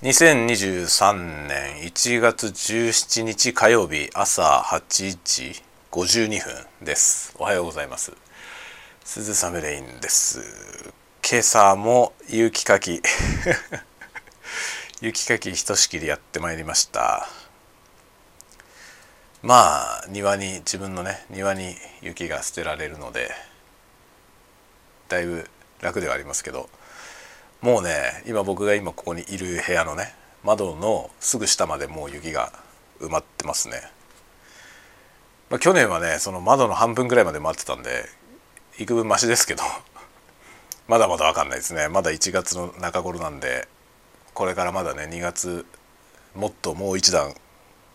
2023年1月17日火曜日朝8時52分です。おはようございます。鈴雨レインです。今朝も雪かき。雪かきひとしきりやってまいりました。まあ庭に自分のね庭に雪が捨てられるのでだいぶ楽ではありますけどもうね今僕が今ここにいる部屋のね窓のすぐ下までもう雪が埋まってますね、まあ、去年はねその窓の半分ぐらいまで埋まってたんで幾分マシですけど まだまだ分かんないですね。まだ1月の中頃なんでこれからまだね2月もっともう一段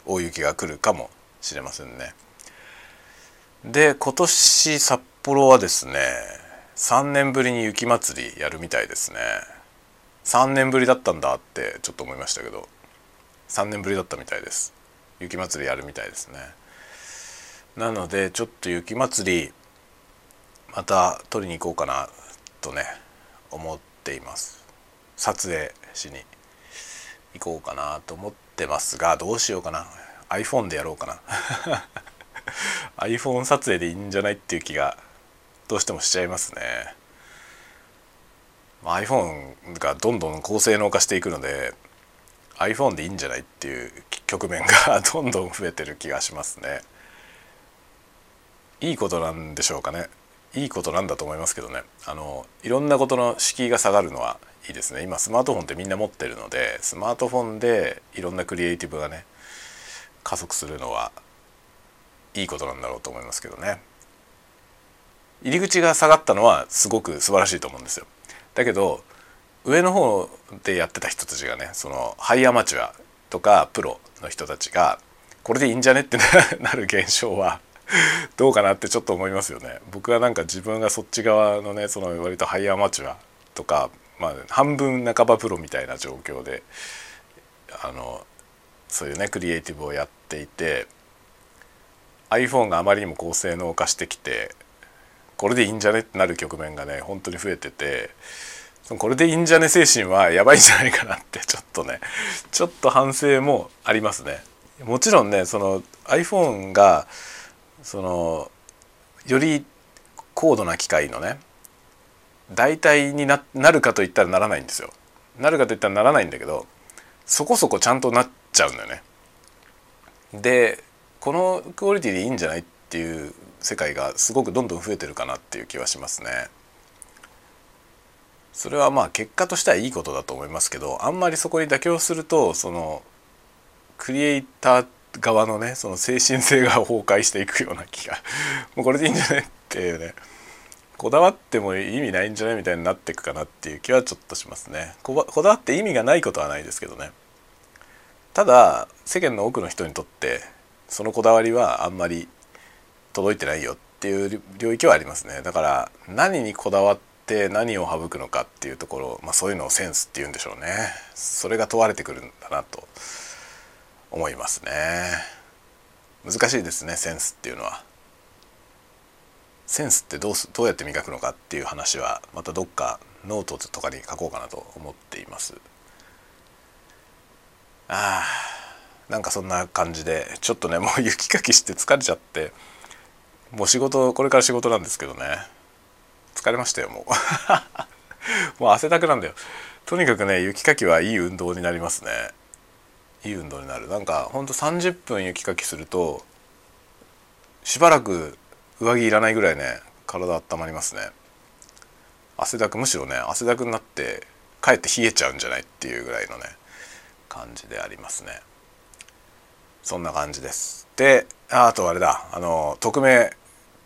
大雪が来るかもしれませんね。で今年札幌はですね3年ぶりに雪まつりやるみたいですね。3年ぶりだったんだってちょっと思いましたけど。3年ぶりだったみたいです。雪まつりやるみたいですね。なのでちょっと雪まつりまた撮りに行こうかなとね思っています。撮影しに行こうかなと思ってますがどうしようかな。iPhone でやろうかな。iPhone 撮影でいいんじゃないっていう気がどうしてもしちゃいますね。iPhone がどんどん高性能化していくので iPhone でいいんじゃないっていう局面が どんどん増えてる気がしますね。いいことなんでしょうかね。いいことなんだと思いますけどね。あのいろんなことの敷居が下がるのはいいですね。今スマートフォンってみんな持ってるのでスマートフォンでいろんなクリエイティブがね加速するのはいいことなんだろうと思いますけどね。入り口が下がったのはすごく素晴らしいと思うんですよ。だけど上の方でやってた人たちがねそのハイアマチュアとかプロの人たちがこれでいいんじゃねって なる現象はどうかなってちょっと思いますよね。僕はなんか自分がそっち側のねその割とハイアマチュアとか、まあ、半分半ばプロみたいな状況であのそういうねクリエイティブをやっていて iPhone があまりにも高性能化してきてこれでいいんじゃねってなる局面がね本当に増えててこれでいいんじゃね精神はやばいんじゃないかなってちょっとねちょっと反省もありますね。もちろんねその iPhone がそのより高度な機械のね代替になるかといったらならないんですよ。なるかといったらならないんだけどそこそこちゃんとなっちゃうんだよね。でこのクオリティでいいんじゃないっていう世界がすごくどんどん増えてるかなっていう気はしますね。それはまあ結果としてはいいことだと思いますけどあんまりそこに妥協するとそのクリエイター側のねその精神性が崩壊していくような気が もうこれでいいんじゃないっていうねこだわっても意味ないんじゃないみたいになっていくかなっていう気はちょっとしますね。こだわって意味がないことはないですけどね。ただ世間の多くの人にとってそのこだわりはあんまり届いてないよっていう領域はありますね。だから何にこだわって何を省くのかっていうところ、まあ、そういうのをセンスっていうんでしょうね。それが問われてくるんだなと思いますね。難しいですねセンスっていうのは。センスってどうすどうやって磨くのかっていう話はまたどっかノートとかに書こうかなと思っています。あーなんかそんな感じでちょっとねもう雪かきして疲れちゃってもう仕事これから仕事なんですけどね。疲れましたよもう。もう汗だくなんだよ。とにかくね雪かきはいい運動になりますね。いい運動になる。なんかほんと30分雪かきするとしばらく上着いらないぐらいね体温まりますね。汗だくむしろね汗だくになってかえって冷えちゃうんじゃないっていうぐらいのね感じでありますね。そんな感じです。であとあれだ。あの匿名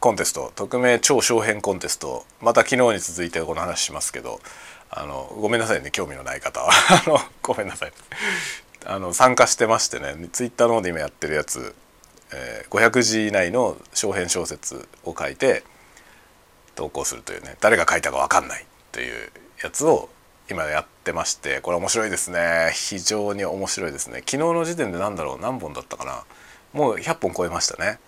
コンテスト匿名超小編コンテストまた昨日に続いてこの話しますけどあのごめんなさいね興味のない方は。あのごめんなさい。あの参加してましてねツイッターの方で今やってるやつ、えー、500字以内の小編小説を書いて投稿するというね誰が書いたか分かんないというやつを今やってましてこれ面白いですね。非常に面白いですね。昨日の時点で何だろう何本だったかな。もう100本超えましたね。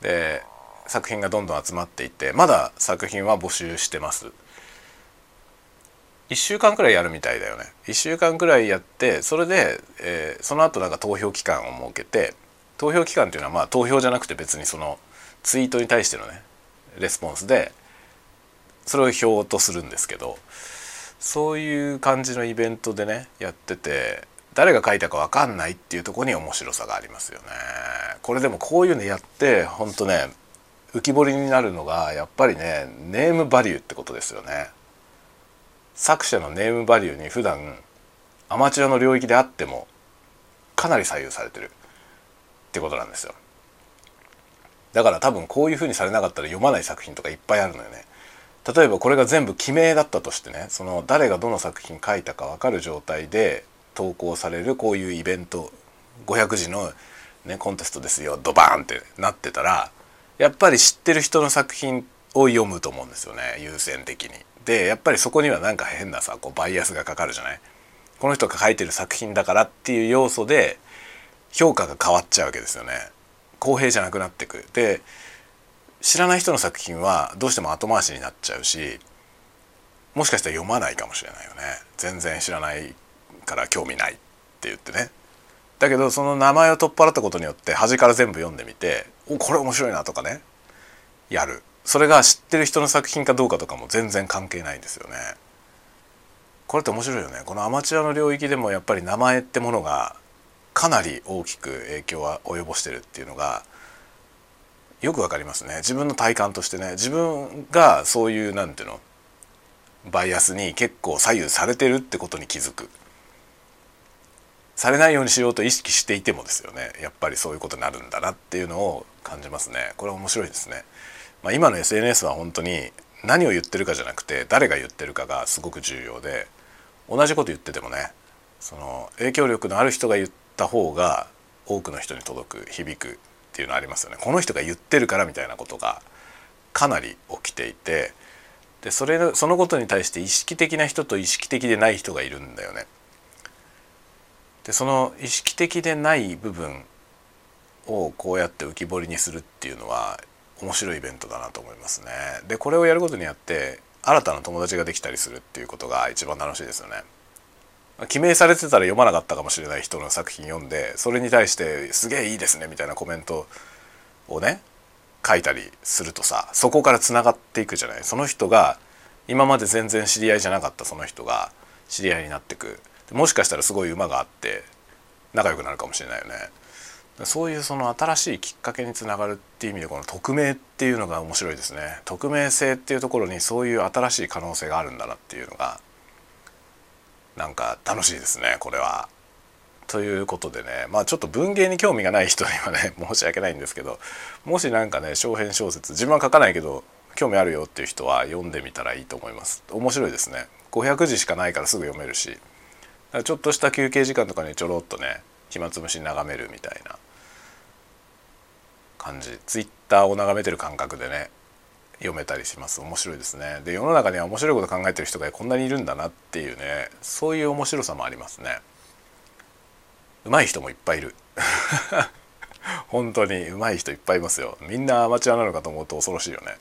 で作品がどんどん集まっていてまだ作品は募集してます1週間くらいやるみたいだよね1週間くらいやってそれで、えー、その後なんか投票期間を設けて投票期間っていうのはまあ投票じゃなくて別にそのツイートに対してのねレスポンスでそれを票とするんですけどそういう感じのイベントでねやってて誰が書いたか分かんないっていうとこに面白さがありますよね。これでもこういうのやってほんとね浮き彫りになるのがやっぱりねネームバリューってことですよね。作者のネームバリューに普段アマチュアの領域であってもかなり左右されてるってことなんですよ。だから多分こういう風にされなかったら読まない作品とかいっぱいあるのよね。例えばこれが全部記名だったとしてねその誰がどの作品書いたか分かる状態で投稿されるこういうイベント500字の、ね、コンテストですよドバーンってなってたらやっぱり知ってる人の作品を読むと思うんですよね優先的に。でやっぱりそこにはなんか変なさこうバイアスがかかるじゃない？この人が書いてる作品だからっていう要素で評価が変わっちゃうわけですよね。公平じゃなくなってくるで知らない人の作品はどうしても後回しになっちゃうしもしかしたら読まないかもしれないよね全然知らないから興味ないって言ってねだけどその名前を取っ払ったことによって端から全部読んでみてこれ面白いなとかね。やる。それが知ってる人の作品かどうかとかも全然関係ないんですよね。これって面白いよね。このアマチュアの領域でもやっぱり名前ってものがかなり大きく影響は及ぼしてるっていうのがよくわかりますね。自分の体感としてね。自分がそういうなんていうのバイアスに結構左右されてるってことに気づく。されないようにしようと意識していてもですよね。やっぱりそういうことになるんだなっていうのを感じますね。これは面白いですね、まあ、今の SNS は本当に何を言ってるかじゃなくて誰が言ってるかがすごく重要で同じこと言っててもねその影響力のある人が言った方が多くの人に届く響くっていうのありますよね。この人が言ってるからみたいなことがかなり起きていてでそれそのことに対して意識的な人と意識的でない人がいるんだよね。でその意識的でない部分をこうやって浮き彫りにするっていうのは面白いイベントだなと思いますね。でこれをやることによって新たな友達ができたりするっていうことが一番楽しいですよね。記名されてたら読まなかったかもしれない人の作品読んでそれに対して「すげえいいですね」みたいなコメントをね書いたりするとさそこからつながっていくじゃないその人が今まで全然知り合いじゃなかったその人が知り合いになってくもしかしたらすごい馬があって仲良くなるかもしれないよね。そういうその新しいきっかけにつながるっていう意味でこの匿名っていうのが面白いですね。匿名性っていうところにそういう新しい可能性があるんだなっていうのがなんか楽しいですねこれは。ということでねまあちょっと文芸に興味がない人にはね 申し訳ないんですけどもし何かね小編小説自分は書かないけど興味あるよっていう人は読んでみたらいいと思います。面白いですね。500字しかないからすぐ読めるし。ちょっとした休憩時間とかにちょろっとね暇つぶし眺めるみたいな感じ。ツイッターを眺めてる感覚でね読めたりします。面白いですね。で世の中には面白いこと考えてる人がこんなにいるんだなっていうねそういう面白さもありますね。上手い人もいっぱいいる。本当に上手い人いっぱいいますよ。みんなアマチュアなのかと思うと恐ろしいよね。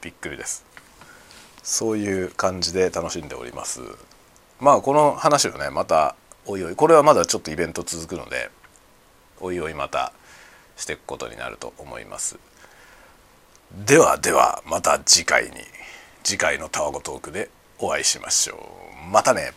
びっくりです。そういう感じで楽しんでおります。まあこの話をねまたおいおいこれはまだちょっとイベント続くのでおいおいまたしていくことになると思います。ではではまた次回に次回のタワゴトークでお会いしましょう。またね。